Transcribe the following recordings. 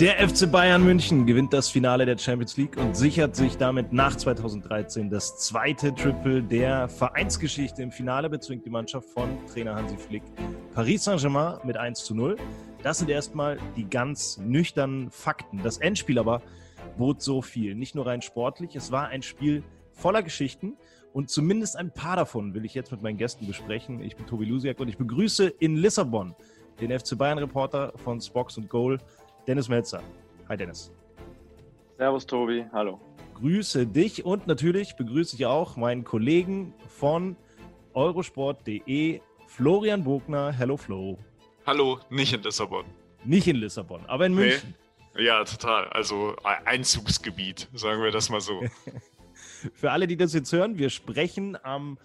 Der FC Bayern München gewinnt das Finale der Champions League und sichert sich damit nach 2013 das zweite Triple der Vereinsgeschichte. Im Finale bezwingt die Mannschaft von Trainer Hansi Flick Paris Saint-Germain mit 1 zu 0. Das sind erstmal die ganz nüchternen Fakten. Das Endspiel aber bot so viel. Nicht nur rein sportlich, es war ein Spiel voller Geschichten und zumindest ein paar davon will ich jetzt mit meinen Gästen besprechen. Ich bin Tobi Lusiak und ich begrüße in Lissabon den FC Bayern-Reporter von Spox und Goal, Dennis Melzer. Hi Dennis. Servus Tobi, hallo. Grüße dich und natürlich begrüße ich auch meinen Kollegen von eurosport.de, Florian Bogner. Hello Flo. Hallo, nicht in Lissabon. Nicht in Lissabon, aber in München. Nee. Ja, total. Also Einzugsgebiet, sagen wir das mal so. Für alle, die das jetzt hören, wir sprechen am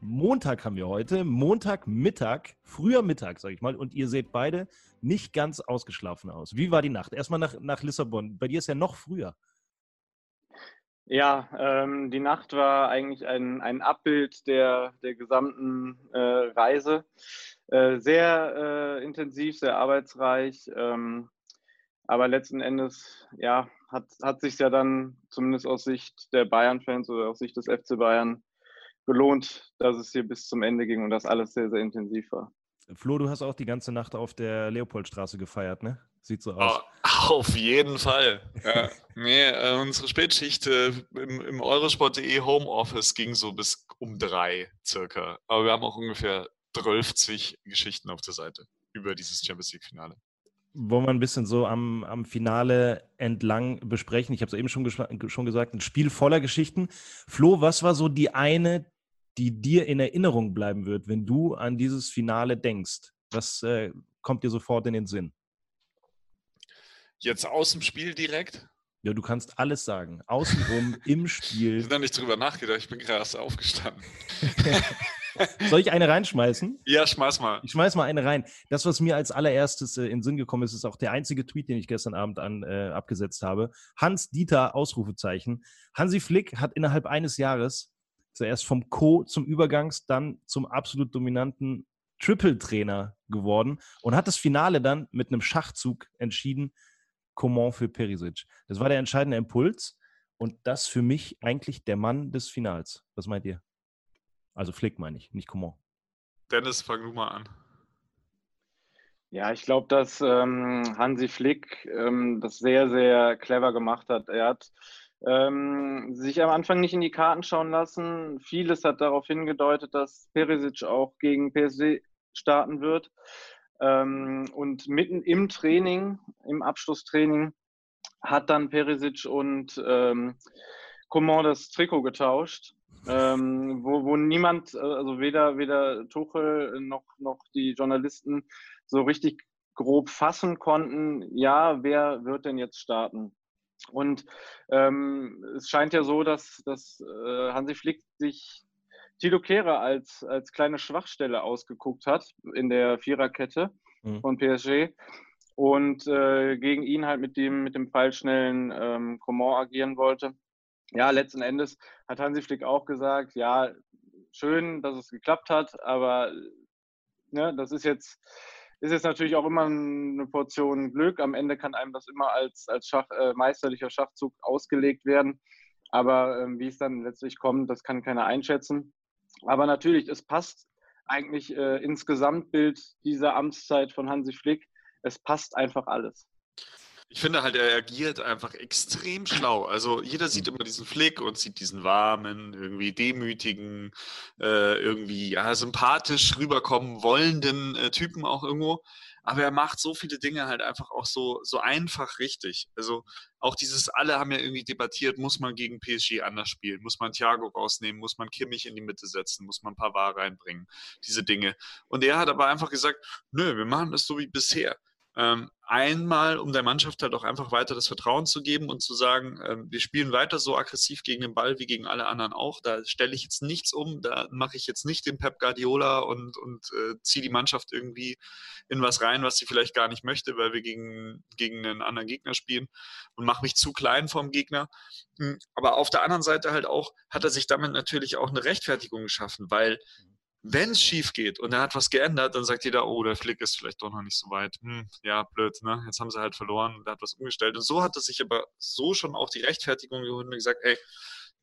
Montag haben wir heute, Montagmittag, früher Mittag, sag ich mal, und ihr seht beide nicht ganz ausgeschlafen aus. Wie war die Nacht? Erstmal nach, nach Lissabon. Bei dir ist ja noch früher. Ja, ähm, die Nacht war eigentlich ein, ein Abbild der, der gesamten äh, Reise. Äh, sehr äh, intensiv, sehr arbeitsreich. Ähm, aber letzten Endes, ja, hat, hat sich ja dann zumindest aus Sicht der Bayern-Fans oder aus Sicht des FC Bayern gelohnt, dass es hier bis zum Ende ging und das alles sehr, sehr intensiv war. Flo, du hast auch die ganze Nacht auf der Leopoldstraße gefeiert, ne? Sieht so aus. Oh, auf jeden Fall. Ja. nee, äh, unsere Spätschicht äh, im, im Eurosport.de Homeoffice ging so bis um drei circa. Aber wir haben auch ungefähr 12 Geschichten auf der Seite über dieses Champions League-Finale. Wollen wir ein bisschen so am, am Finale entlang besprechen? Ich habe es eben schon, schon gesagt, ein Spiel voller Geschichten. Flo, was war so die eine, die dir in Erinnerung bleiben wird, wenn du an dieses Finale denkst? Was äh, kommt dir sofort in den Sinn? Jetzt aus dem Spiel direkt? Ja, du kannst alles sagen. Außenrum, im Spiel. Ich habe da nicht drüber nachgedacht, ich bin gerade aufgestanden. Soll ich eine reinschmeißen? Ja, schmeiß mal. Ich schmeiß mal eine rein. Das, was mir als allererstes äh, in den Sinn gekommen ist, ist auch der einzige Tweet, den ich gestern Abend an, äh, abgesetzt habe. Hans Dieter, Ausrufezeichen. Hansi Flick hat innerhalb eines Jahres zuerst vom Co. zum Übergangs, dann zum absolut dominanten Triple-Trainer geworden und hat das Finale dann mit einem Schachzug entschieden, Coman für Perisic. Das war der entscheidende Impuls und das für mich eigentlich der Mann des Finals. Was meint ihr? Also Flick meine ich, nicht Coman. Dennis, fang du mal an. Ja, ich glaube, dass ähm, Hansi Flick ähm, das sehr, sehr clever gemacht hat. Er hat ähm, sich am Anfang nicht in die Karten schauen lassen. Vieles hat darauf hingedeutet, dass Perisic auch gegen PSG starten wird. Ähm, und mitten im Training, im Abschlusstraining, hat dann Perisic und ähm, Coman das Trikot getauscht ähm, wo, wo niemand, äh, also weder, weder Tuchel noch, noch die Journalisten so richtig grob fassen konnten, ja, wer wird denn jetzt starten? Und ähm, es scheint ja so, dass, dass äh, Hansi Flick sich Tilo Kehrer als, als kleine Schwachstelle ausgeguckt hat in der Viererkette mhm. von PSG und äh, gegen ihn halt mit dem, mit dem pfeilschnellen ähm, Coman agieren wollte ja, letzten Endes hat Hansi Flick auch gesagt, ja, schön, dass es geklappt hat, aber ne, das ist jetzt, ist jetzt natürlich auch immer eine Portion Glück. Am Ende kann einem das immer als, als Schach, äh, meisterlicher Schachzug ausgelegt werden. Aber ähm, wie es dann letztlich kommt, das kann keiner einschätzen. Aber natürlich, es passt eigentlich äh, ins Gesamtbild dieser Amtszeit von Hansi Flick. Es passt einfach alles. Ich finde halt, er agiert einfach extrem schlau. Also jeder sieht immer diesen Flick und sieht diesen warmen, irgendwie demütigen, äh, irgendwie ja, sympathisch rüberkommen wollenden äh, Typen auch irgendwo. Aber er macht so viele Dinge halt einfach auch so, so einfach richtig. Also auch dieses, alle haben ja irgendwie debattiert, muss man gegen PSG anders spielen? Muss man Thiago rausnehmen? Muss man Kimmich in die Mitte setzen? Muss man Pavard reinbringen? Diese Dinge. Und er hat aber einfach gesagt, nö, wir machen das so wie bisher. Ähm, einmal, um der Mannschaft halt auch einfach weiter das Vertrauen zu geben und zu sagen, ähm, wir spielen weiter so aggressiv gegen den Ball wie gegen alle anderen auch. Da stelle ich jetzt nichts um, da mache ich jetzt nicht den Pep Guardiola und, und äh, ziehe die Mannschaft irgendwie in was rein, was sie vielleicht gar nicht möchte, weil wir gegen, gegen einen anderen Gegner spielen und mache mich zu klein vom Gegner. Hm, aber auf der anderen Seite halt auch, hat er sich damit natürlich auch eine Rechtfertigung geschaffen, weil wenn es schief geht und er hat was geändert, dann sagt jeder, oh, der Flick ist vielleicht doch noch nicht so weit. Hm, ja, blöd, ne? Jetzt haben sie halt verloren und er hat was umgestellt. Und so hat er sich aber so schon auch die Rechtfertigung geholt und gesagt, hey,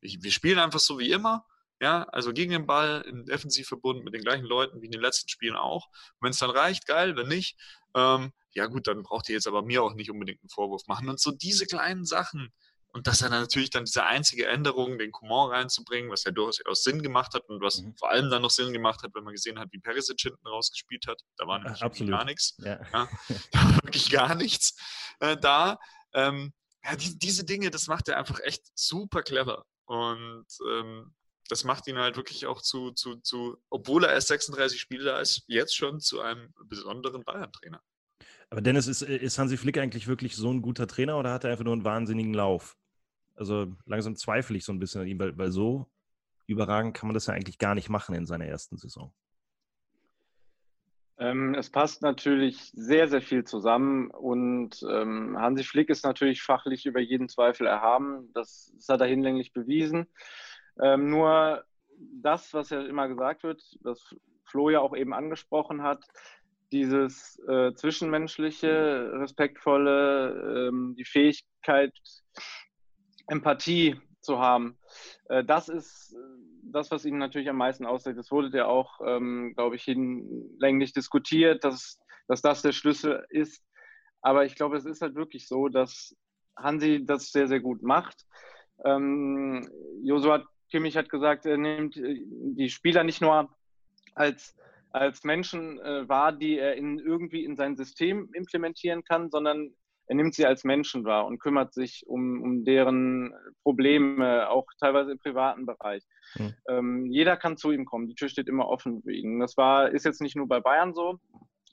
wir spielen einfach so wie immer. Ja, also gegen den Ball im Defensivverbund mit den gleichen Leuten wie in den letzten Spielen auch. Wenn es dann reicht, geil, wenn nicht, ähm, ja gut, dann braucht ihr jetzt aber mir auch nicht unbedingt einen Vorwurf machen. Und so diese kleinen Sachen, und dass er dann natürlich dann diese einzige Änderung, den Coman reinzubringen, was ja durchaus Sinn gemacht hat und was mhm. vor allem dann noch Sinn gemacht hat, wenn man gesehen hat, wie Perisic hinten rausgespielt hat. Da war nämlich Absolut. gar nichts. Ja. Ja, da war wirklich gar nichts äh, da. Ähm, ja, die, diese Dinge, das macht er einfach echt super clever. Und ähm, das macht ihn halt wirklich auch zu, zu, zu, obwohl er erst 36 Spiele da ist, jetzt schon zu einem besonderen Bayern-Trainer. Aber Dennis, ist, ist Hansi Flick eigentlich wirklich so ein guter Trainer oder hat er einfach nur einen wahnsinnigen Lauf? Also langsam zweifle ich so ein bisschen an ihm, weil, weil so überragend kann man das ja eigentlich gar nicht machen in seiner ersten Saison. Ähm, es passt natürlich sehr, sehr viel zusammen und ähm, Hansi Flick ist natürlich fachlich über jeden Zweifel erhaben. Das, das hat er hinlänglich bewiesen. Ähm, nur das, was ja immer gesagt wird, was Flo ja auch eben angesprochen hat, dieses äh, zwischenmenschliche, respektvolle, ähm, die Fähigkeit, Empathie zu haben. Äh, das ist äh, das, was Ihnen natürlich am meisten aussagt. Das wurde ja auch, ähm, glaube ich, hinlänglich diskutiert, dass, dass das der Schlüssel ist. Aber ich glaube, es ist halt wirklich so, dass Hansi das sehr, sehr gut macht. Ähm, Josua Kimmich hat gesagt, er nimmt äh, die Spieler nicht nur als, als Menschen wahr, die er in, irgendwie in sein System implementieren kann, sondern er nimmt sie als Menschen wahr und kümmert sich um, um deren Probleme, auch teilweise im privaten Bereich. Mhm. Ähm, jeder kann zu ihm kommen, die Tür steht immer offen für ihn. Das war, ist jetzt nicht nur bei Bayern so,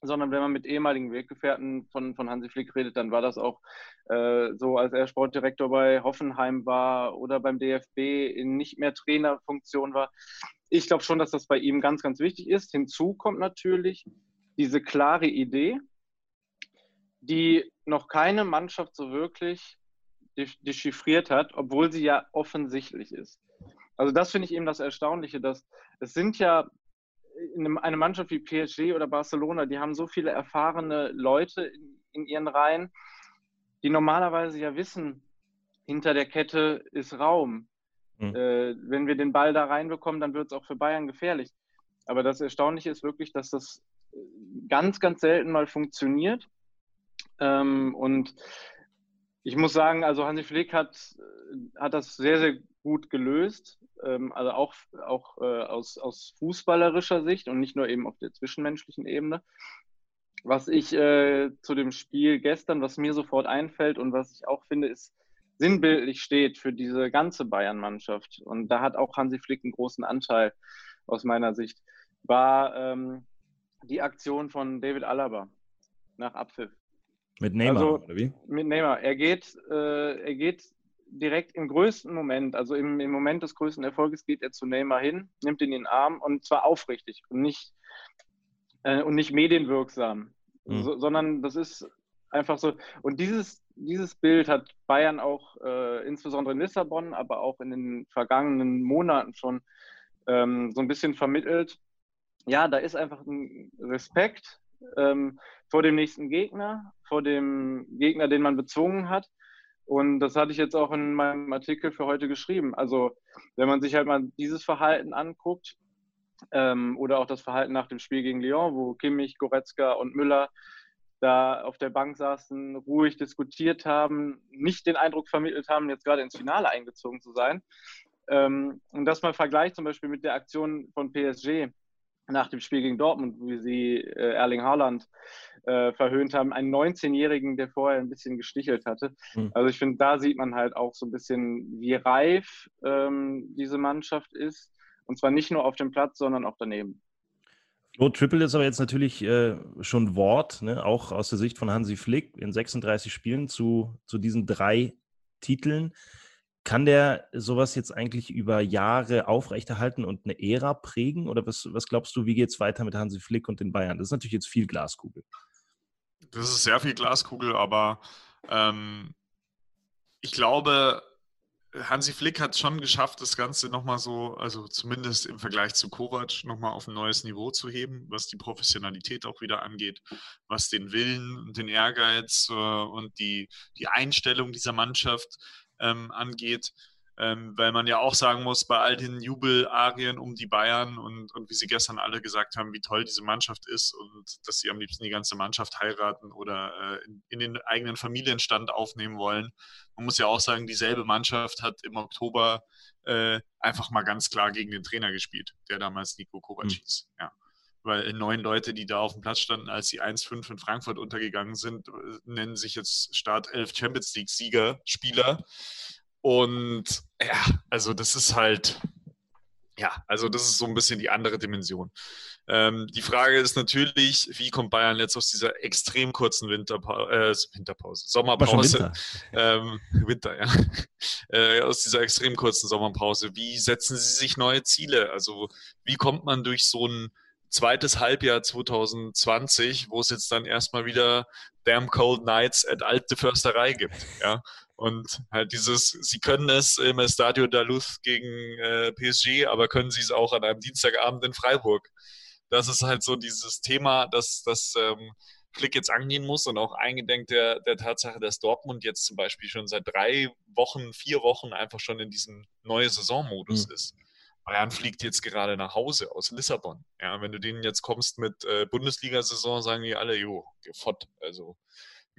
sondern wenn man mit ehemaligen Weggefährten von, von Hansi Flick redet, dann war das auch äh, so, als er Sportdirektor bei Hoffenheim war oder beim DFB in nicht mehr Trainerfunktion war. Ich glaube schon, dass das bei ihm ganz, ganz wichtig ist. Hinzu kommt natürlich diese klare Idee, die noch keine Mannschaft so wirklich dechiffriert hat, obwohl sie ja offensichtlich ist. Also das finde ich eben das Erstaunliche, dass es sind ja eine Mannschaft wie PSG oder Barcelona, die haben so viele erfahrene Leute in, in ihren Reihen, die normalerweise ja wissen, hinter der Kette ist Raum. Mhm. Äh, wenn wir den Ball da reinbekommen, dann wird es auch für Bayern gefährlich. Aber das Erstaunliche ist wirklich, dass das ganz, ganz selten mal funktioniert. Ähm, und ich muss sagen, also Hansi Flick hat, hat das sehr, sehr gut gelöst. Ähm, also auch, auch äh, aus, aus fußballerischer Sicht und nicht nur eben auf der zwischenmenschlichen Ebene. Was ich äh, zu dem Spiel gestern, was mir sofort einfällt und was ich auch finde, ist sinnbildlich steht für diese ganze Bayern-Mannschaft. Und da hat auch Hansi Flick einen großen Anteil aus meiner Sicht, war ähm, die Aktion von David Alaba nach Abpfiff. Mit Neymar, also, oder wie? Mit Neymar. Er geht, äh, er geht direkt im größten Moment, also im, im Moment des größten Erfolges, geht er zu Neymar hin, nimmt ihn in den Arm und zwar aufrichtig und nicht, äh, und nicht medienwirksam, mhm. so, sondern das ist einfach so. Und dieses, dieses Bild hat Bayern auch äh, insbesondere in Lissabon, aber auch in den vergangenen Monaten schon ähm, so ein bisschen vermittelt. Ja, da ist einfach ein Respekt ähm, vor dem nächsten Gegner, vor dem Gegner, den man bezwungen hat. Und das hatte ich jetzt auch in meinem Artikel für heute geschrieben. Also wenn man sich halt mal dieses Verhalten anguckt ähm, oder auch das Verhalten nach dem Spiel gegen Lyon, wo Kimmich, Goretzka und Müller da auf der Bank saßen, ruhig diskutiert haben, nicht den Eindruck vermittelt haben, jetzt gerade ins Finale eingezogen zu sein. Ähm, und das mal vergleicht zum Beispiel mit der Aktion von PSG nach dem Spiel gegen Dortmund, wie sie äh, Erling Haaland äh, verhöhnt haben, einen 19-Jährigen, der vorher ein bisschen gestichelt hatte. Mhm. Also ich finde, da sieht man halt auch so ein bisschen, wie reif ähm, diese Mannschaft ist. Und zwar nicht nur auf dem Platz, sondern auch daneben. Flo Triple ist aber jetzt natürlich äh, schon Wort, ne? auch aus der Sicht von Hansi Flick in 36 Spielen zu, zu diesen drei Titeln. Kann der sowas jetzt eigentlich über Jahre aufrechterhalten und eine Ära prägen? Oder was, was glaubst du, wie geht es weiter mit Hansi Flick und den Bayern? Das ist natürlich jetzt viel Glaskugel. Das ist sehr viel Glaskugel, aber ähm, ich glaube, Hansi Flick hat schon geschafft, das Ganze nochmal so, also zumindest im Vergleich zu Kovac, nochmal auf ein neues Niveau zu heben, was die Professionalität auch wieder angeht, was den Willen und den Ehrgeiz äh, und die, die Einstellung dieser Mannschaft ähm, angeht. Ähm, weil man ja auch sagen muss, bei all den Jubelarien um die Bayern und, und wie sie gestern alle gesagt haben, wie toll diese Mannschaft ist und dass sie am liebsten die ganze Mannschaft heiraten oder äh, in, in, den eigenen Familienstand aufnehmen wollen. Man muss ja auch sagen, dieselbe Mannschaft hat im Oktober äh, einfach mal ganz klar gegen den Trainer gespielt, der damals Nico Kovac mhm. hieß. Ja weil neun Leute, die da auf dem Platz standen, als sie 1-5 in Frankfurt untergegangen sind, nennen sich jetzt Start 11 Champions League-Sieger, Spieler. Und ja, also das ist halt, ja, also das ist so ein bisschen die andere Dimension. Ähm, die Frage ist natürlich, wie kommt Bayern jetzt aus dieser extrem kurzen Winterpa äh, Winterpause, Sommerpause, Winter. Ähm, Winter, ja, äh, aus dieser extrem kurzen Sommerpause, wie setzen sie sich neue Ziele? Also wie kommt man durch so ein zweites Halbjahr 2020, wo es jetzt dann erstmal wieder Damn Cold Nights at Alte Försterei gibt, ja, und halt dieses, sie können es im Estadio da Luz gegen äh, PSG, aber können sie es auch an einem Dienstagabend in Freiburg. Das ist halt so dieses Thema, dass das ähm, Flick jetzt angehen muss und auch eingedenk der, der Tatsache, dass Dortmund jetzt zum Beispiel schon seit drei Wochen, vier Wochen einfach schon in diesem neuen Saisonmodus mhm. ist. Bayern fliegt jetzt gerade nach Hause aus Lissabon. Ja, wenn du denen jetzt kommst mit äh, Bundesliga-Saison, sagen die alle, jo, fort. Also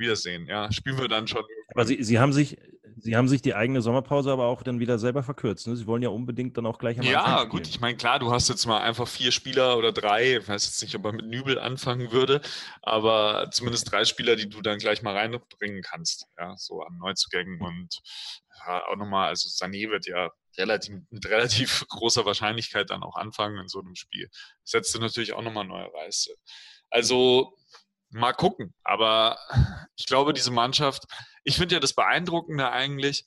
Wiedersehen. Ja, spielen wir dann schon. Aber Sie, Sie, haben sich, Sie haben sich die eigene Sommerpause aber auch dann wieder selber verkürzt. Ne? Sie wollen ja unbedingt dann auch gleich am Ja, Anfang gut. Ich meine, klar, du hast jetzt mal einfach vier Spieler oder drei. Ich weiß jetzt nicht, ob er mit Nübel anfangen würde, aber zumindest drei Spieler, die du dann gleich mal reinbringen kannst. Ja, so an Neuzugängen und ja, auch nochmal, also Sané wird ja relativ, mit relativ großer Wahrscheinlichkeit dann auch anfangen in so einem Spiel. Setzt natürlich auch nochmal neue Reize. Also mal gucken. Aber ich glaube, diese Mannschaft, ich finde ja das Beeindruckende eigentlich,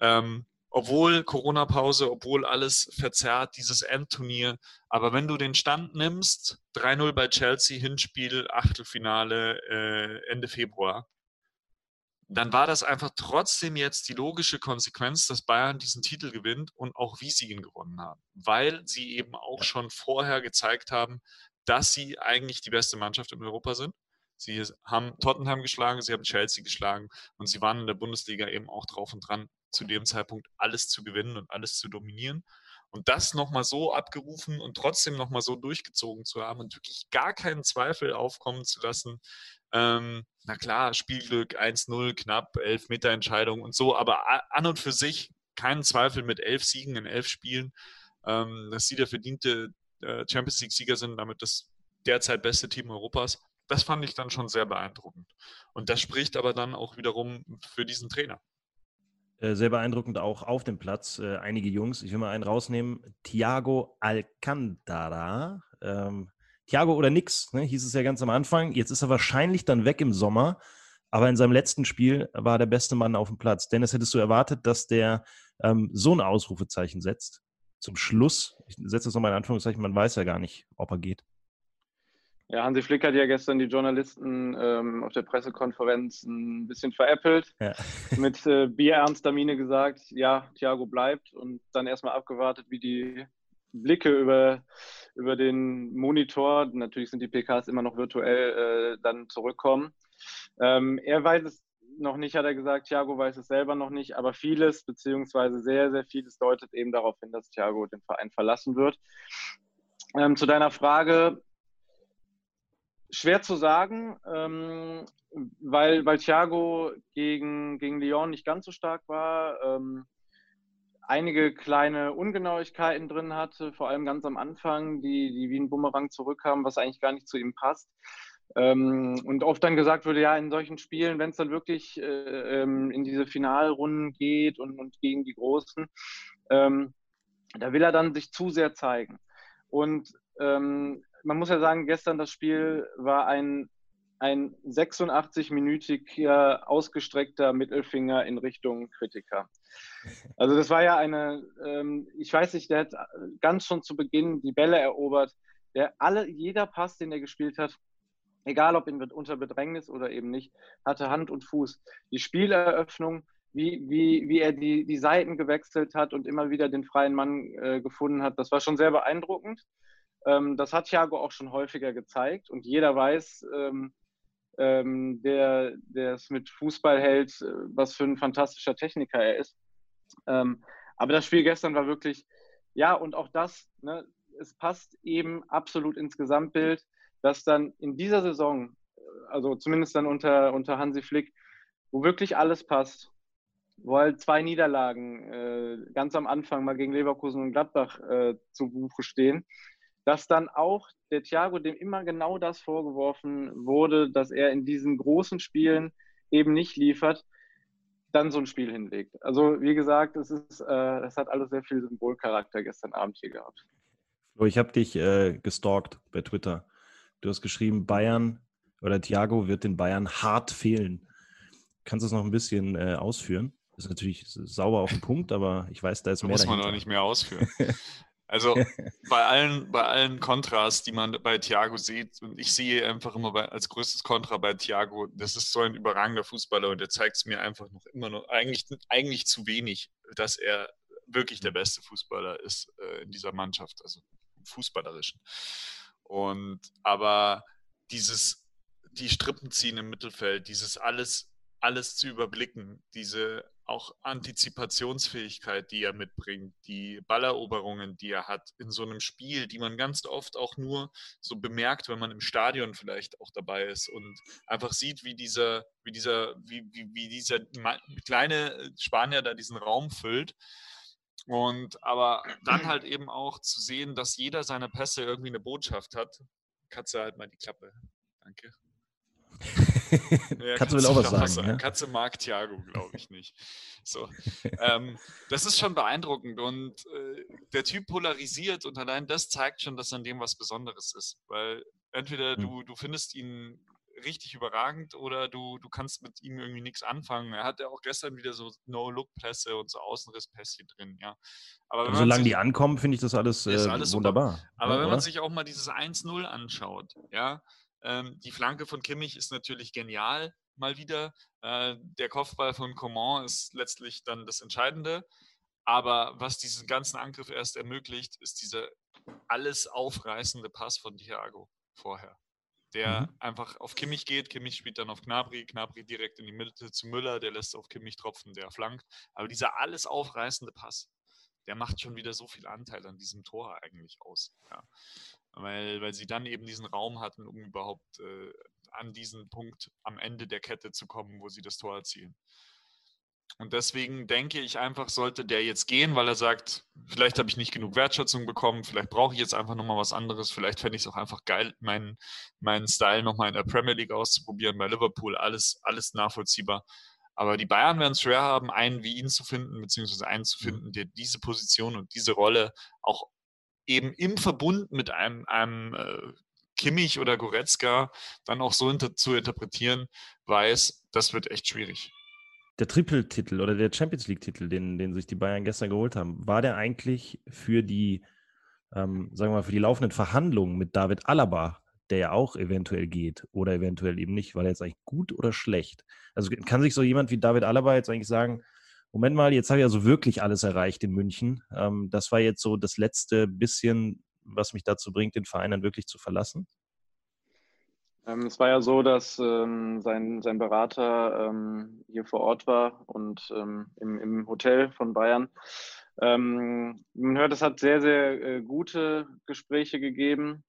ähm, obwohl Corona-Pause, obwohl alles verzerrt, dieses Endturnier. Aber wenn du den Stand nimmst, 3-0 bei Chelsea, Hinspiel, Achtelfinale, äh, Ende Februar, dann war das einfach trotzdem jetzt die logische Konsequenz, dass Bayern diesen Titel gewinnt und auch wie sie ihn gewonnen haben. Weil sie eben auch schon vorher gezeigt haben, dass sie eigentlich die beste Mannschaft in Europa sind Sie haben Tottenham geschlagen, sie haben Chelsea geschlagen und sie waren in der Bundesliga eben auch drauf und dran, zu dem Zeitpunkt alles zu gewinnen und alles zu dominieren. Und das nochmal so abgerufen und trotzdem nochmal so durchgezogen zu haben und wirklich gar keinen Zweifel aufkommen zu lassen. Ähm, na klar, Spielglück 1-0, knapp, 11 Meter Entscheidung und so, aber an und für sich keinen Zweifel mit elf Siegen in elf Spielen, ähm, dass sie der verdiente äh, Champions League-Sieger sind, damit das derzeit beste Team Europas das fand ich dann schon sehr beeindruckend. Und das spricht aber dann auch wiederum für diesen Trainer. Äh, sehr beeindruckend auch auf dem Platz. Äh, einige Jungs, ich will mal einen rausnehmen. Thiago Alcantara. Ähm, Thiago oder nix, ne, hieß es ja ganz am Anfang. Jetzt ist er wahrscheinlich dann weg im Sommer. Aber in seinem letzten Spiel war der beste Mann auf dem Platz. Dennis, hättest du erwartet, dass der ähm, so ein Ausrufezeichen setzt? Zum Schluss, ich setze das nochmal in Anführungszeichen, man weiß ja gar nicht, ob er geht. Ja, Hansi Flick hat ja gestern die Journalisten ähm, auf der Pressekonferenz ein bisschen veräppelt, ja. mit äh, bierernster Miene gesagt, ja, Thiago bleibt und dann erstmal abgewartet, wie die Blicke über, über den Monitor, natürlich sind die PKs immer noch virtuell, äh, dann zurückkommen. Ähm, er weiß es noch nicht, hat er gesagt, Thiago weiß es selber noch nicht, aber vieles, beziehungsweise sehr, sehr vieles deutet eben darauf hin, dass Thiago den Verein verlassen wird. Ähm, zu deiner Frage, schwer zu sagen, ähm, weil, weil Thiago gegen, gegen Lyon nicht ganz so stark war. Ähm, einige kleine Ungenauigkeiten drin hatte, vor allem ganz am Anfang, die, die wie ein Bumerang zurückkamen, was eigentlich gar nicht zu ihm passt. Ähm, und oft dann gesagt wurde, ja, in solchen Spielen, wenn es dann wirklich äh, ähm, in diese Finalrunden geht und, und gegen die Großen, ähm, da will er dann sich zu sehr zeigen. Und ähm, man muss ja sagen, gestern das Spiel war ein, ein 86-minütiger ausgestreckter Mittelfinger in Richtung Kritiker. Also das war ja eine, ähm, ich weiß nicht, der hat ganz schon zu Beginn die Bälle erobert. Der alle, jeder Pass, den er gespielt hat, egal ob in, unter Bedrängnis oder eben nicht, hatte Hand und Fuß. Die Spieleröffnung, wie, wie, wie er die, die Seiten gewechselt hat und immer wieder den freien Mann äh, gefunden hat, das war schon sehr beeindruckend. Ähm, das hat Thiago auch schon häufiger gezeigt und jeder weiß, ähm, ähm, der, der es mit Fußball hält, äh, was für ein fantastischer Techniker er ist. Aber das Spiel gestern war wirklich, ja, und auch das, ne, es passt eben absolut ins Gesamtbild, dass dann in dieser Saison, also zumindest dann unter, unter Hansi Flick, wo wirklich alles passt, wo halt zwei Niederlagen äh, ganz am Anfang mal gegen Leverkusen und Gladbach äh, zu Buche stehen, dass dann auch der Thiago, dem immer genau das vorgeworfen wurde, dass er in diesen großen Spielen eben nicht liefert, dann so ein Spiel hinlegt. Also wie gesagt, es, ist, äh, es hat alles sehr viel Symbolcharakter gestern Abend hier gehabt. Flo, ich habe dich äh, gestalkt bei Twitter. Du hast geschrieben, Bayern oder Thiago wird den Bayern hart fehlen. Kannst du es noch ein bisschen äh, ausführen? Das ist natürlich sauber auf den Punkt, aber ich weiß, da ist so mehr. Muss man dahinter. doch nicht mehr ausführen. Also bei allen, bei allen Kontras, die man bei Thiago sieht, und ich sehe einfach immer bei, als größtes Kontra bei Thiago, das ist so ein überragender Fußballer und der zeigt es mir einfach noch immer noch, eigentlich, eigentlich zu wenig, dass er wirklich der beste Fußballer ist äh, in dieser Mannschaft, also im Fußballerischen. Und aber dieses, die Strippen ziehen im Mittelfeld, dieses alles, alles zu überblicken, diese auch Antizipationsfähigkeit, die er mitbringt, die Balleroberungen, die er hat in so einem Spiel, die man ganz oft auch nur so bemerkt, wenn man im Stadion vielleicht auch dabei ist und einfach sieht, wie dieser, wie dieser, wie, wie, wie dieser kleine Spanier da diesen Raum füllt. Und aber dann halt eben auch zu sehen, dass jeder seiner Pässe irgendwie eine Botschaft hat. Katze halt mal die Klappe. Danke. ja, Katze will auch was sagen. sagen. Ja? Katze mag Thiago, glaube ich nicht. So, ähm, das ist schon beeindruckend und äh, der Typ polarisiert und allein das zeigt schon, dass an dem was Besonderes ist, weil entweder hm. du, du findest ihn richtig überragend oder du, du kannst mit ihm irgendwie nichts anfangen. Er hatte auch gestern wieder so No-Look-Pässe und so Außenriss-Pässe drin, ja. Aber, Aber solange sich, die ankommen, finde ich das alles, äh, alles wunderbar. Super. Aber ja, wenn man sich auch mal dieses 1-0 anschaut, ja, ähm, die Flanke von Kimmich ist natürlich genial, mal wieder. Äh, der Kopfball von Coman ist letztlich dann das Entscheidende. Aber was diesen ganzen Angriff erst ermöglicht, ist dieser alles aufreißende Pass von Thiago vorher. Der mhm. einfach auf Kimmich geht, Kimmich spielt dann auf Knabri, Knabri direkt in die Mitte zu Müller, der lässt auf Kimmich tropfen, der flankt. Aber dieser alles aufreißende Pass, der macht schon wieder so viel Anteil an diesem Tor eigentlich aus. Ja weil, weil sie dann eben diesen Raum hatten, um überhaupt äh, an diesen Punkt am Ende der Kette zu kommen, wo sie das Tor erzielen. Und deswegen denke ich einfach, sollte der jetzt gehen, weil er sagt, vielleicht habe ich nicht genug Wertschätzung bekommen, vielleicht brauche ich jetzt einfach nochmal was anderes, vielleicht fände ich es auch einfach geil, meinen, meinen Style nochmal in der Premier League auszuprobieren, bei Liverpool, alles, alles nachvollziehbar. Aber die Bayern werden es schwer haben, einen wie ihn zu finden, beziehungsweise einen zu mhm. finden, der diese Position und diese Rolle auch eben im Verbund mit einem, einem äh, Kimmich oder Goretzka dann auch so inter zu interpretieren, weiß, das wird echt schwierig. Der Triple-Titel oder der Champions League-Titel, den, den sich die Bayern gestern geholt haben, war der eigentlich für die, ähm, sagen wir mal, für die laufenden Verhandlungen mit David Alaba, der ja auch eventuell geht oder eventuell eben nicht, war der jetzt eigentlich gut oder schlecht? Also kann sich so jemand wie David Alaba jetzt eigentlich sagen, Moment mal, jetzt habe ich also wirklich alles erreicht in München. Ähm, das war jetzt so das letzte bisschen, was mich dazu bringt, den Verein dann wirklich zu verlassen. Ähm, es war ja so, dass ähm, sein, sein Berater ähm, hier vor Ort war und ähm, im, im Hotel von Bayern. Ähm, man hört, es hat sehr, sehr äh, gute Gespräche gegeben.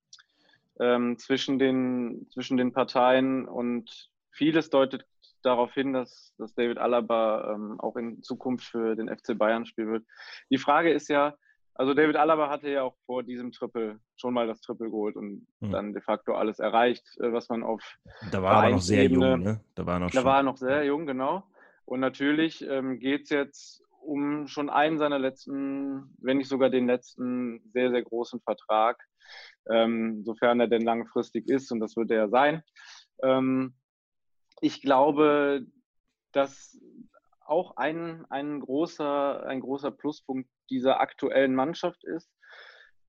ähm, zwischen, den, zwischen den Parteien und vieles deutet darauf hin, dass, dass David Alaba ähm, auch in Zukunft für den FC Bayern spielen wird. Die Frage ist ja, also David Alaba hatte ja auch vor diesem Triple schon mal das Triple geholt und mhm. dann de facto alles erreicht, äh, was man auf Da war er noch sehr jung, ne? Da war er noch, da war er noch sehr jung, genau. Und natürlich ähm, geht es jetzt um schon einen seiner letzten, wenn nicht sogar den letzten sehr, sehr großen Vertrag, ähm, sofern er denn langfristig ist und das wird er ja sein. Ähm, ich glaube, dass auch ein, ein, großer, ein großer Pluspunkt dieser aktuellen Mannschaft ist,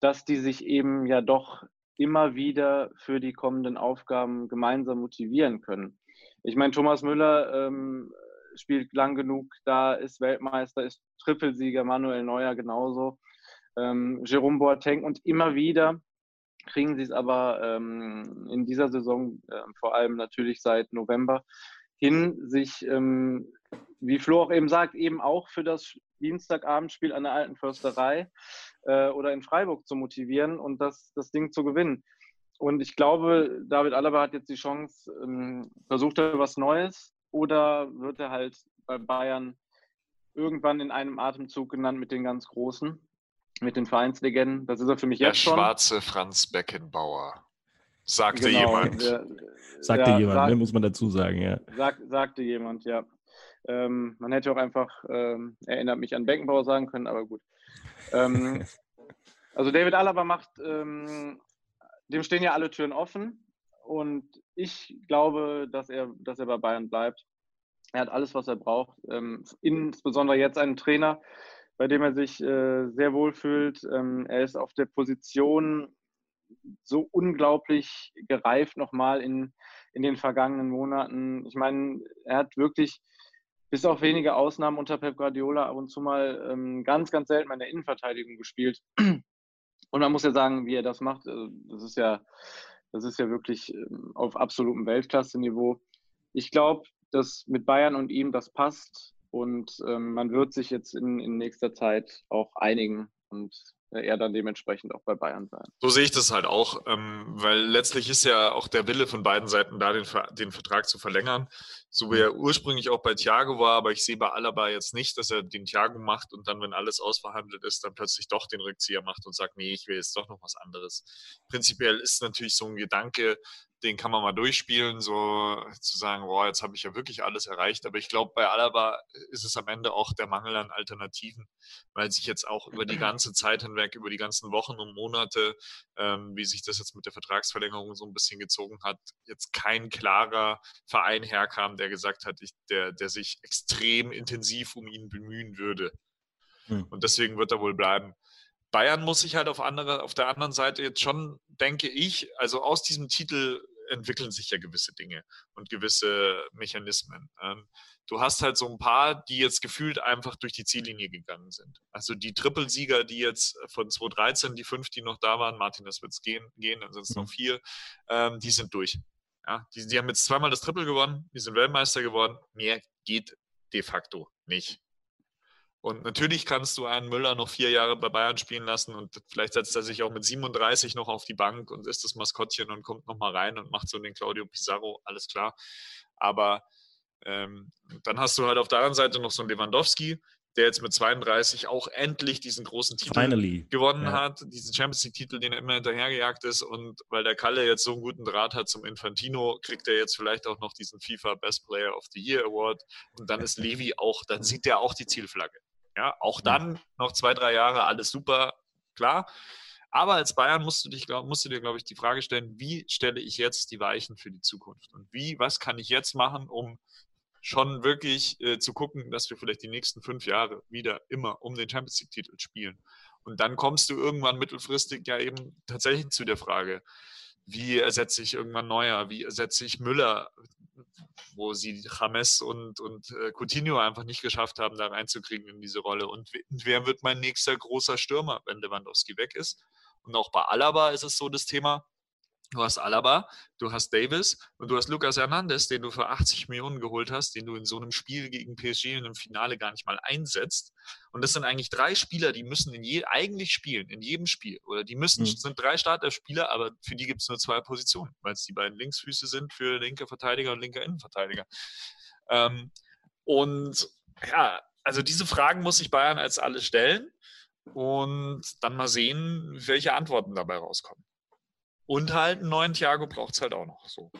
dass die sich eben ja doch immer wieder für die kommenden Aufgaben gemeinsam motivieren können. Ich meine, Thomas Müller ähm, spielt lang genug da, ist Weltmeister, ist Trippelsieger, Manuel Neuer genauso, ähm, Jerome Boateng und immer wieder kriegen sie es aber ähm, in dieser Saison, äh, vor allem natürlich seit November, hin, sich, ähm, wie Flo auch eben sagt, eben auch für das Dienstagabendspiel an der alten Försterei äh, oder in Freiburg zu motivieren und das, das Ding zu gewinnen. Und ich glaube, David Alaba hat jetzt die Chance, ähm, versucht er was Neues oder wird er halt bei Bayern irgendwann in einem Atemzug genannt mit den ganz Großen? Mit den Vereinslegenden. Das ist er für mich Der jetzt schon. Der schwarze Franz Beckenbauer. Sagte genau, jemand. Der, sagte ja, jemand, sag, ne, muss man dazu sagen, ja. Sag, sagte jemand, ja. Ähm, man hätte auch einfach ähm, erinnert mich an Beckenbauer sagen können, aber gut. Ähm, also David Alaba macht, ähm, dem stehen ja alle Türen offen und ich glaube, dass er, dass er bei Bayern bleibt. Er hat alles, was er braucht. Ähm, insbesondere jetzt einen Trainer, bei dem er sich äh, sehr wohl fühlt. Ähm, er ist auf der Position so unglaublich gereift nochmal in, in den vergangenen Monaten. Ich meine, er hat wirklich bis auf wenige Ausnahmen unter Pep Guardiola ab und zu mal ähm, ganz, ganz selten in der Innenverteidigung gespielt. Und man muss ja sagen, wie er das macht, also das ist ja, das ist ja wirklich ähm, auf absolutem Weltklasse-Niveau. Ich glaube, dass mit Bayern und ihm das passt. Und ähm, man wird sich jetzt in, in nächster Zeit auch einigen und er dann dementsprechend auch bei Bayern sein. So sehe ich das halt auch, ähm, weil letztlich ist ja auch der Wille von beiden Seiten da, den, den Vertrag zu verlängern, so wie er ursprünglich auch bei Thiago war, aber ich sehe bei Alaba jetzt nicht, dass er den Thiago macht und dann, wenn alles ausverhandelt ist, dann plötzlich doch den Rückzieher macht und sagt, nee, ich will jetzt doch noch was anderes. Prinzipiell ist natürlich so ein Gedanke, den kann man mal durchspielen, so zu sagen, boah, jetzt habe ich ja wirklich alles erreicht. Aber ich glaube, bei Alaba ist es am Ende auch der Mangel an Alternativen, weil sich jetzt auch über die ganze Zeit hinweg, über die ganzen Wochen und Monate, ähm, wie sich das jetzt mit der Vertragsverlängerung so ein bisschen gezogen hat, jetzt kein klarer Verein herkam, der gesagt hat, ich, der, der sich extrem intensiv um ihn bemühen würde. Hm. Und deswegen wird er wohl bleiben. Bayern muss sich halt auf, andere, auf der anderen Seite jetzt schon, denke ich, also aus diesem Titel entwickeln sich ja gewisse Dinge und gewisse Mechanismen. Ähm, du hast halt so ein paar, die jetzt gefühlt einfach durch die Ziellinie gegangen sind. Also die Trippelsieger, die jetzt von 2013, die fünf, die noch da waren, Martin, das wird es gehen, gehen, dann sind es mhm. noch vier, ähm, die sind durch. Ja, die, die haben jetzt zweimal das Triple gewonnen, die sind Weltmeister geworden. Mehr geht de facto nicht. Und natürlich kannst du einen Müller noch vier Jahre bei Bayern spielen lassen und vielleicht setzt er sich auch mit 37 noch auf die Bank und ist das Maskottchen und kommt nochmal rein und macht so den Claudio Pizarro, alles klar. Aber ähm, dann hast du halt auf der anderen Seite noch so einen Lewandowski, der jetzt mit 32 auch endlich diesen großen Titel Finally. gewonnen ja. hat, diesen Champions League-Titel, den er immer hinterhergejagt ist. Und weil der Kalle jetzt so einen guten Draht hat zum Infantino, kriegt er jetzt vielleicht auch noch diesen FIFA Best Player of the Year Award. Und dann ist Levi auch, dann sieht er auch die Zielflagge. Ja, auch dann noch zwei, drei Jahre, alles super, klar. Aber als Bayern musst du, dich, musst du dir, glaube ich, die Frage stellen, wie stelle ich jetzt die Weichen für die Zukunft? Und wie, was kann ich jetzt machen, um schon wirklich äh, zu gucken, dass wir vielleicht die nächsten fünf Jahre wieder immer um den Champions League-Titel spielen. Und dann kommst du irgendwann mittelfristig ja eben tatsächlich zu der Frage, wie ersetze ich irgendwann Neuer, wie ersetze ich Müller, wo sie James und, und äh, Coutinho einfach nicht geschafft haben, da reinzukriegen in diese Rolle. Und wer wird mein nächster großer Stürmer, wenn Lewandowski weg ist? Und auch bei Alaba ist es so das Thema, Du hast Alaba, du hast Davis und du hast Lucas Hernandez, den du für 80 Millionen geholt hast, den du in so einem Spiel gegen PSG in einem Finale gar nicht mal einsetzt. Und das sind eigentlich drei Spieler, die müssen in je, eigentlich spielen, in jedem Spiel. Oder die müssen, mhm. sind drei Starterspieler, aber für die gibt es nur zwei Positionen, weil es die beiden Linksfüße sind für linke Verteidiger und linker Innenverteidiger. Ähm, und ja, also diese Fragen muss sich Bayern als alle stellen und dann mal sehen, welche Antworten dabei rauskommen. Und halt einen neuen Thiago braucht es halt auch noch so.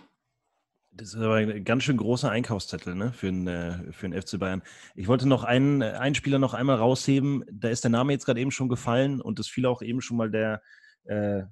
Das ist aber ein ganz schön großer Einkaufszettel ne, für, den, äh, für den FC Bayern. Ich wollte noch einen, einen Spieler noch einmal rausheben. Da ist der Name jetzt gerade eben schon gefallen und es fiel auch eben schon mal der, äh,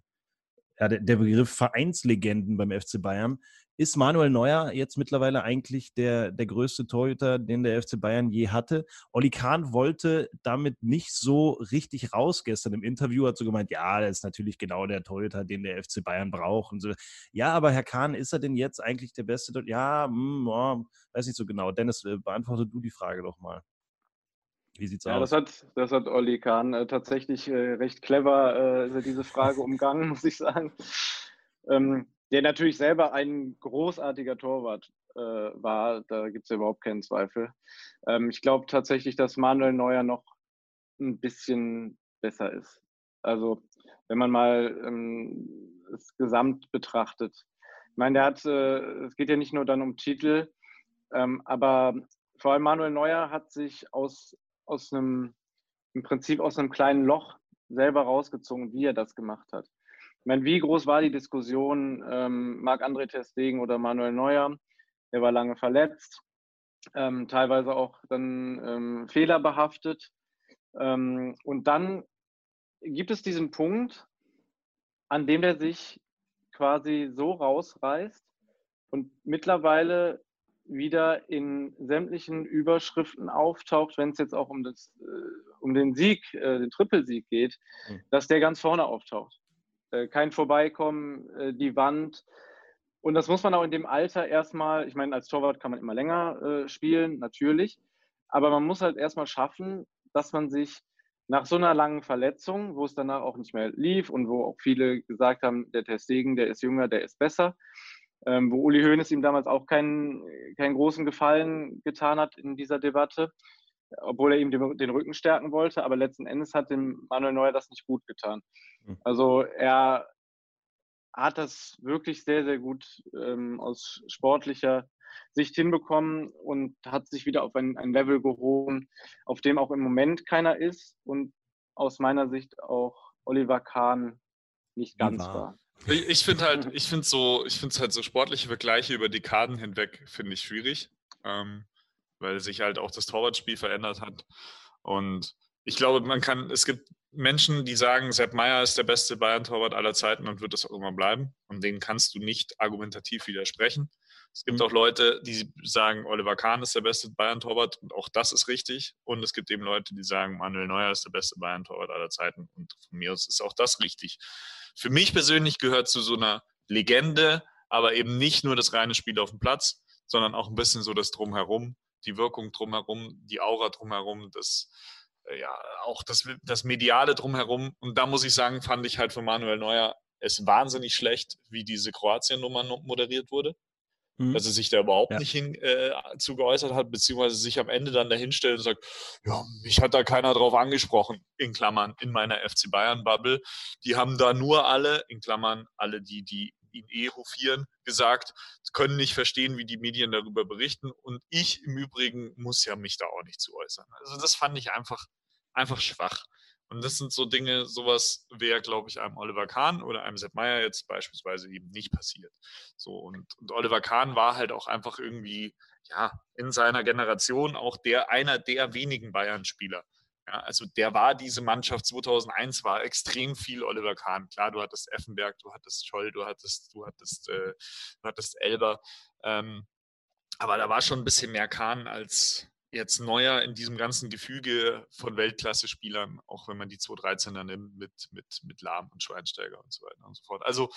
ja, der, der Begriff Vereinslegenden beim FC Bayern. Ist Manuel Neuer jetzt mittlerweile eigentlich der, der größte Torhüter, den der FC Bayern je hatte? Oli Kahn wollte damit nicht so richtig raus gestern im Interview, hat so gemeint, ja, das ist natürlich genau der Torhüter, den der FC Bayern braucht. Und so. Ja, aber Herr Kahn, ist er denn jetzt eigentlich der beste Torhüter? Ja, mh, oh, weiß nicht so genau. Dennis, äh, beantworte du die Frage doch mal. Wie sieht's ja, aus? Das hat, das hat Olli Kahn äh, tatsächlich äh, recht clever äh, diese Frage umgangen, muss ich sagen. Ähm, der natürlich selber ein großartiger Torwart äh, war, da gibt es ja überhaupt keinen Zweifel. Ähm, ich glaube tatsächlich, dass Manuel Neuer noch ein bisschen besser ist. Also wenn man mal ähm, Gesamt betrachtet. Ich meine, der hat, äh, es geht ja nicht nur dann um Titel, ähm, aber vor allem Manuel Neuer hat sich aus, aus einem, im Prinzip aus einem kleinen Loch selber rausgezogen, wie er das gemacht hat. Ich meine, wie groß war die Diskussion, ähm, Marc-André Testegen oder Manuel Neuer? Der war lange verletzt, ähm, teilweise auch dann ähm, fehlerbehaftet. Ähm, und dann gibt es diesen Punkt, an dem der sich quasi so rausreißt und mittlerweile wieder in sämtlichen Überschriften auftaucht, wenn es jetzt auch um, das, äh, um den Sieg, äh, den Trippelsieg geht, mhm. dass der ganz vorne auftaucht. Äh, kein Vorbeikommen, äh, die Wand. Und das muss man auch in dem Alter erstmal, ich meine, als Torwart kann man immer länger äh, spielen, natürlich. Aber man muss halt erstmal schaffen, dass man sich nach so einer langen Verletzung, wo es danach auch nicht mehr lief und wo auch viele gesagt haben, der Testegen, der ist jünger, der ist besser, ähm, wo Uli Hoeneß ihm damals auch keinen, keinen großen Gefallen getan hat in dieser Debatte, obwohl er ihm den, den Rücken stärken wollte, aber letzten Endes hat dem Manuel Neuer das nicht gut getan. Hm. Also er hat das wirklich sehr, sehr gut ähm, aus sportlicher Sicht hinbekommen und hat sich wieder auf ein, ein Level gehoben, auf dem auch im Moment keiner ist und aus meiner Sicht auch Oliver Kahn nicht ganz war. war. Ich, ich finde halt, ich finde so, ich finde halt so sportliche Vergleiche über Dekaden hinweg finde ich schwierig, ähm, weil sich halt auch das Torwartspiel verändert hat und ich glaube, man kann, es gibt Menschen, die sagen, Sepp Meyer ist der beste Bayern-Torwart aller Zeiten und wird das auch immer bleiben. Und denen kannst du nicht argumentativ widersprechen. Es gibt mhm. auch Leute, die sagen, Oliver Kahn ist der beste Bayern-Torwart und auch das ist richtig. Und es gibt eben Leute, die sagen, Manuel Neuer ist der beste Bayern-Torwart aller Zeiten und von mir aus ist auch das richtig. Für mich persönlich gehört zu so einer Legende, aber eben nicht nur das reine Spiel auf dem Platz, sondern auch ein bisschen so das Drumherum, die Wirkung drumherum, die Aura drumherum, das äh, ja, auch das, das Mediale drumherum. Und da muss ich sagen, fand ich halt von Manuel Neuer es wahnsinnig schlecht, wie diese Kroatien-Nummer moderiert wurde. Mhm. Dass er sich da überhaupt ja. nicht hin, äh, zu geäußert hat, beziehungsweise sich am Ende dann dahinstellt und sagt, ja, mich hat da keiner drauf angesprochen, in Klammern, in meiner FC Bayern-Bubble. Die haben da nur alle, in Klammern, alle die, die ihn eh hofieren, gesagt, können nicht verstehen, wie die Medien darüber berichten. Und ich im Übrigen muss ja mich da auch nicht zu äußern. Also das fand ich einfach, einfach schwach. Und das sind so Dinge, sowas wäre, glaube ich, einem Oliver Kahn oder einem Sepp Meyer jetzt beispielsweise eben nicht passiert. So, und, und Oliver Kahn war halt auch einfach irgendwie, ja, in seiner Generation auch der, einer der wenigen Bayern-Spieler, ja, also der war diese Mannschaft 2001 war extrem viel Oliver Kahn. Klar, du hattest Effenberg, du hattest Scholl, du hattest, du hattest, äh, du hattest Elber. Ähm, aber da war schon ein bisschen mehr Kahn als jetzt Neuer in diesem ganzen Gefüge von Weltklasse-Spielern, auch wenn man die 213er nimmt mit, mit, mit Lahm und Schweinsteiger und so weiter und so fort. Also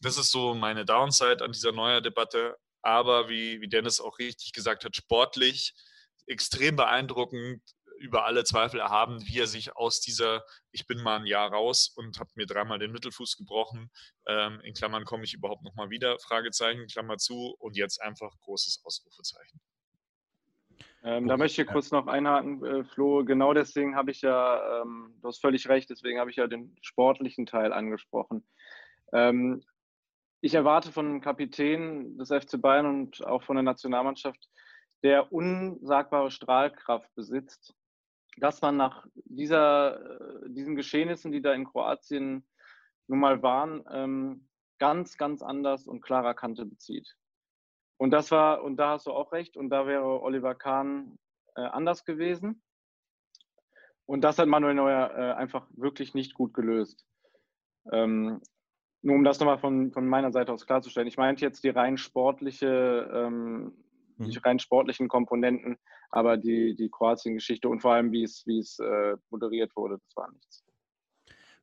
das ist so meine Downside an dieser Neuer-Debatte. Aber wie, wie Dennis auch richtig gesagt hat, sportlich extrem beeindruckend über alle Zweifel erhaben, wie er sich aus dieser, ich bin mal ein Jahr raus und habe mir dreimal den Mittelfuß gebrochen, ähm, in Klammern komme ich überhaupt nochmal wieder, Fragezeichen, Klammer zu und jetzt einfach großes Ausrufezeichen. Ähm, da möchte ich kurz noch einhaken, äh, Flo. Genau deswegen habe ich ja, ähm, du hast völlig recht, deswegen habe ich ja den sportlichen Teil angesprochen. Ähm, ich erwarte von einem Kapitän des FC Bayern und auch von der Nationalmannschaft, der unsagbare Strahlkraft besitzt, dass man nach dieser, äh, diesen Geschehnissen, die da in Kroatien nun mal waren, ähm, ganz, ganz anders und klarer Kante bezieht. Und das war, und da hast du auch recht, und da wäre Oliver Kahn äh, anders gewesen. Und das hat Manuel Neuer äh, einfach wirklich nicht gut gelöst. Ähm, nur um das nochmal von, von meiner Seite aus klarzustellen. Ich meinte jetzt die rein sportliche, ähm, mhm. die rein sportlichen Komponenten, aber die, die Kroatien-Geschichte und vor allem, wie es, wie es äh, moderiert wurde, das war nichts.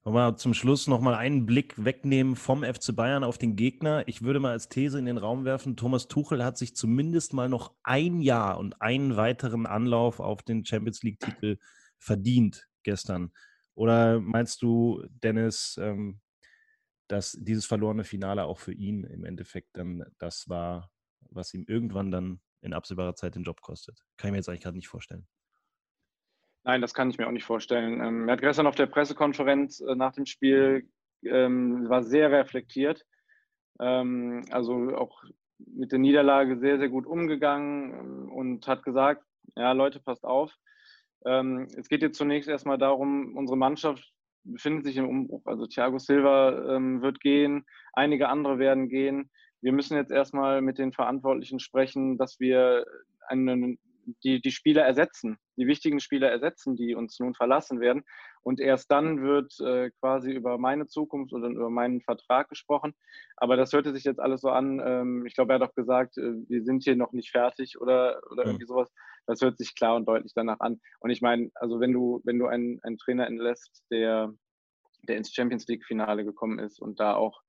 Wollen wir zum Schluss nochmal einen Blick wegnehmen vom FC Bayern auf den Gegner. Ich würde mal als These in den Raum werfen, Thomas Tuchel hat sich zumindest mal noch ein Jahr und einen weiteren Anlauf auf den Champions League-Titel verdient gestern. Oder meinst du, Dennis, ähm, dass dieses verlorene Finale auch für ihn im Endeffekt dann das war, was ihm irgendwann dann in absehbarer Zeit den Job kostet? Kann ich mir jetzt eigentlich gerade nicht vorstellen. Nein, das kann ich mir auch nicht vorstellen. Ähm, er hat gestern auf der Pressekonferenz äh, nach dem Spiel ähm, war sehr reflektiert. Ähm, also auch mit der Niederlage sehr, sehr gut umgegangen ähm, und hat gesagt, ja Leute, passt auf. Ähm, es geht jetzt zunächst erstmal darum, unsere Mannschaft befindet sich im Umbruch. Also Thiago Silva wird gehen, einige andere werden gehen. Wir müssen jetzt erstmal mit den Verantwortlichen sprechen, dass wir einen die, die Spieler ersetzen, die wichtigen Spieler ersetzen, die uns nun verlassen werden. Und erst dann wird äh, quasi über meine Zukunft oder über meinen Vertrag gesprochen. Aber das hörte sich jetzt alles so an. Ähm, ich glaube, er hat auch gesagt, äh, wir sind hier noch nicht fertig oder, oder mhm. irgendwie sowas. Das hört sich klar und deutlich danach an. Und ich meine, also wenn du, wenn du einen, einen Trainer entlässt, der, der ins Champions League-Finale gekommen ist und da auch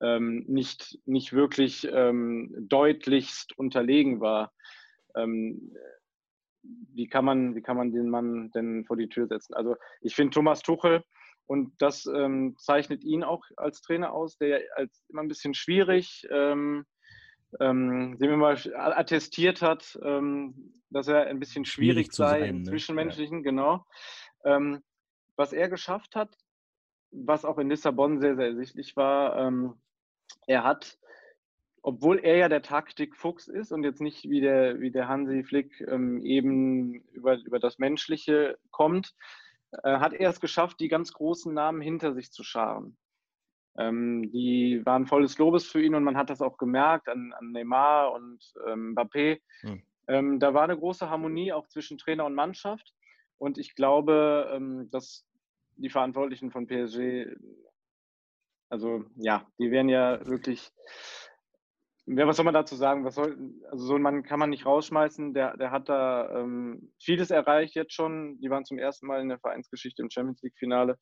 ähm, nicht, nicht wirklich ähm, deutlichst unterlegen war, ähm, wie kann man, wie kann man den Mann denn vor die Tür setzen? Also ich finde Thomas Tuchel, und das ähm, zeichnet ihn auch als Trainer aus, der als immer ein bisschen schwierig, ähm, ähm, dem immer attestiert hat, ähm, dass er ein bisschen schwierig, schwierig sei sein, im ne? Zwischenmenschlichen, ja. genau. Was er geschafft hat, was auch in Lissabon sehr, sehr ersichtlich war, ähm, er hat obwohl er ja der Taktikfuchs ist und jetzt nicht wie der, wie der Hansi Flick ähm, eben über, über das Menschliche kommt, äh, hat er es geschafft, die ganz großen Namen hinter sich zu scharen. Ähm, die waren volles Lobes für ihn und man hat das auch gemerkt an, an Neymar und ähm, Mbappé. Hm. Ähm, da war eine große Harmonie auch zwischen Trainer und Mannschaft. Und ich glaube, ähm, dass die Verantwortlichen von PSG, also ja, die werden ja wirklich ja, was soll man dazu sagen? Was soll, also so einen Mann kann man nicht rausschmeißen. Der, der hat da ähm, vieles erreicht jetzt schon. Die waren zum ersten Mal in der Vereinsgeschichte im Champions League-Finale.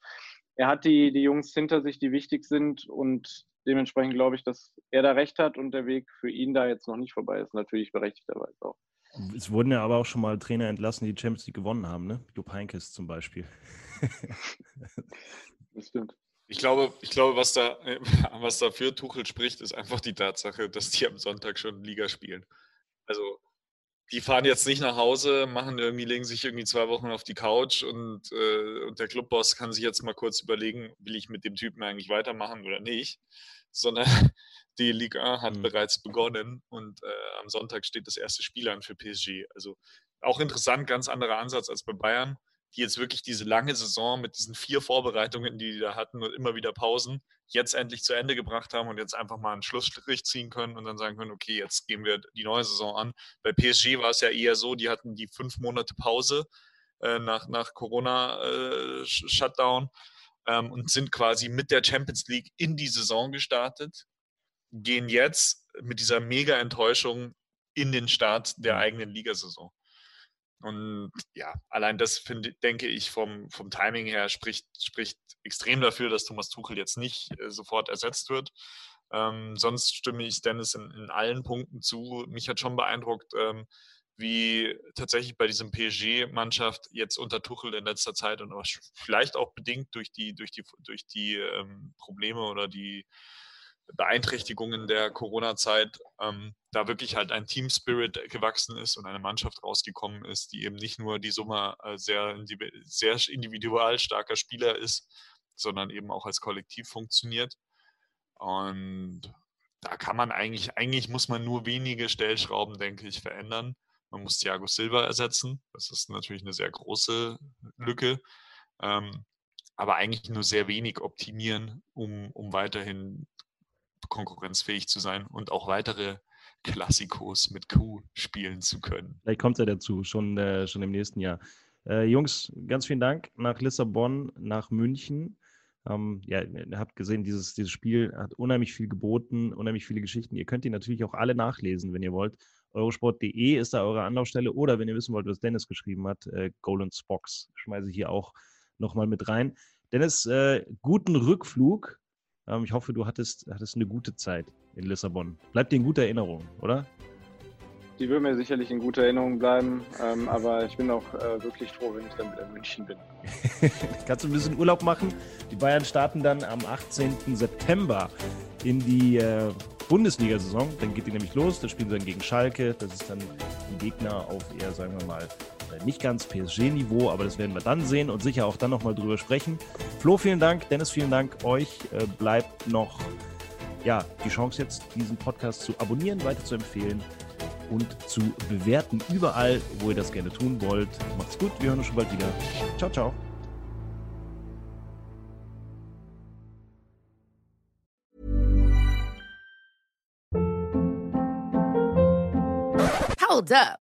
Er hat die, die Jungs hinter sich, die wichtig sind und dementsprechend glaube ich, dass er da recht hat und der Weg für ihn da jetzt noch nicht vorbei ist. Natürlich berechtigterweise auch. Es wurden ja aber auch schon mal Trainer entlassen, die Champions League gewonnen haben, ne? Jupp Heynckes zum Beispiel. das stimmt. Ich glaube, ich glaube was, da, was da für Tuchel spricht, ist einfach die Tatsache, dass die am Sonntag schon Liga spielen. Also, die fahren jetzt nicht nach Hause, machen irgendwie, legen sich irgendwie zwei Wochen auf die Couch und, äh, und der Clubboss kann sich jetzt mal kurz überlegen, will ich mit dem Typen eigentlich weitermachen oder nicht, sondern die Liga hat mhm. bereits begonnen und äh, am Sonntag steht das erste Spiel an für PSG. Also auch interessant, ganz anderer Ansatz als bei Bayern die jetzt wirklich diese lange Saison mit diesen vier Vorbereitungen, die die da hatten und immer wieder Pausen, jetzt endlich zu Ende gebracht haben und jetzt einfach mal einen Schlussstrich ziehen können und dann sagen können, okay, jetzt gehen wir die neue Saison an. Bei PSG war es ja eher so, die hatten die fünf Monate Pause äh, nach, nach Corona-Shutdown äh, ähm, und sind quasi mit der Champions League in die Saison gestartet, gehen jetzt mit dieser Mega-Enttäuschung in den Start der eigenen Ligasaison. Und ja, allein das finde, denke ich, vom, vom Timing her spricht, spricht extrem dafür, dass Thomas Tuchel jetzt nicht äh, sofort ersetzt wird. Ähm, sonst stimme ich Dennis in, in, allen Punkten zu. Mich hat schon beeindruckt, ähm, wie tatsächlich bei diesem PSG-Mannschaft jetzt unter Tuchel in letzter Zeit und vielleicht auch bedingt durch die, durch die, durch die ähm, Probleme oder die Beeinträchtigungen der Corona-Zeit ähm, da wirklich halt ein Team-Spirit gewachsen ist und eine Mannschaft rausgekommen ist, die eben nicht nur die Summe äh, sehr, sehr individual starker Spieler ist, sondern eben auch als Kollektiv funktioniert. Und da kann man eigentlich, eigentlich muss man nur wenige Stellschrauben, denke ich, verändern. Man muss Thiago Silva ersetzen. Das ist natürlich eine sehr große Lücke. Ähm, aber eigentlich nur sehr wenig optimieren, um, um weiterhin konkurrenzfähig zu sein und auch weitere Klassikos mit Q spielen zu können. Vielleicht kommt ja dazu, schon, äh, schon im nächsten Jahr. Äh, Jungs, ganz vielen Dank nach Lissabon, nach München. Ähm, ja, ihr habt gesehen, dieses, dieses Spiel hat unheimlich viel geboten, unheimlich viele Geschichten. Ihr könnt die natürlich auch alle nachlesen, wenn ihr wollt. Eurosport.de ist da eure Anlaufstelle oder wenn ihr wissen wollt, was Dennis geschrieben hat, äh, Golden Spox schmeiße ich hier auch nochmal mit rein. Dennis, äh, guten Rückflug ich hoffe, du hattest, hattest eine gute Zeit in Lissabon. Bleibt dir in guter Erinnerung, oder? Die wird mir sicherlich in guter Erinnerung bleiben, ähm, aber ich bin auch äh, wirklich froh, wenn ich dann wieder in München bin. Kannst du ein bisschen Urlaub machen? Die Bayern starten dann am 18. September in die äh, Bundesliga-Saison. Dann geht die nämlich los. Da spielen sie dann gegen Schalke. Das ist dann ein Gegner auf eher, sagen wir mal, nicht ganz PSG-Niveau, aber das werden wir dann sehen und sicher auch dann nochmal drüber sprechen. Flo, vielen Dank. Dennis, vielen Dank. Euch äh, bleibt noch ja, die Chance jetzt, diesen Podcast zu abonnieren, weiter zu empfehlen und zu bewerten überall, wo ihr das gerne tun wollt. Macht's gut, wir hören uns schon bald wieder. Ciao, ciao. Hold up.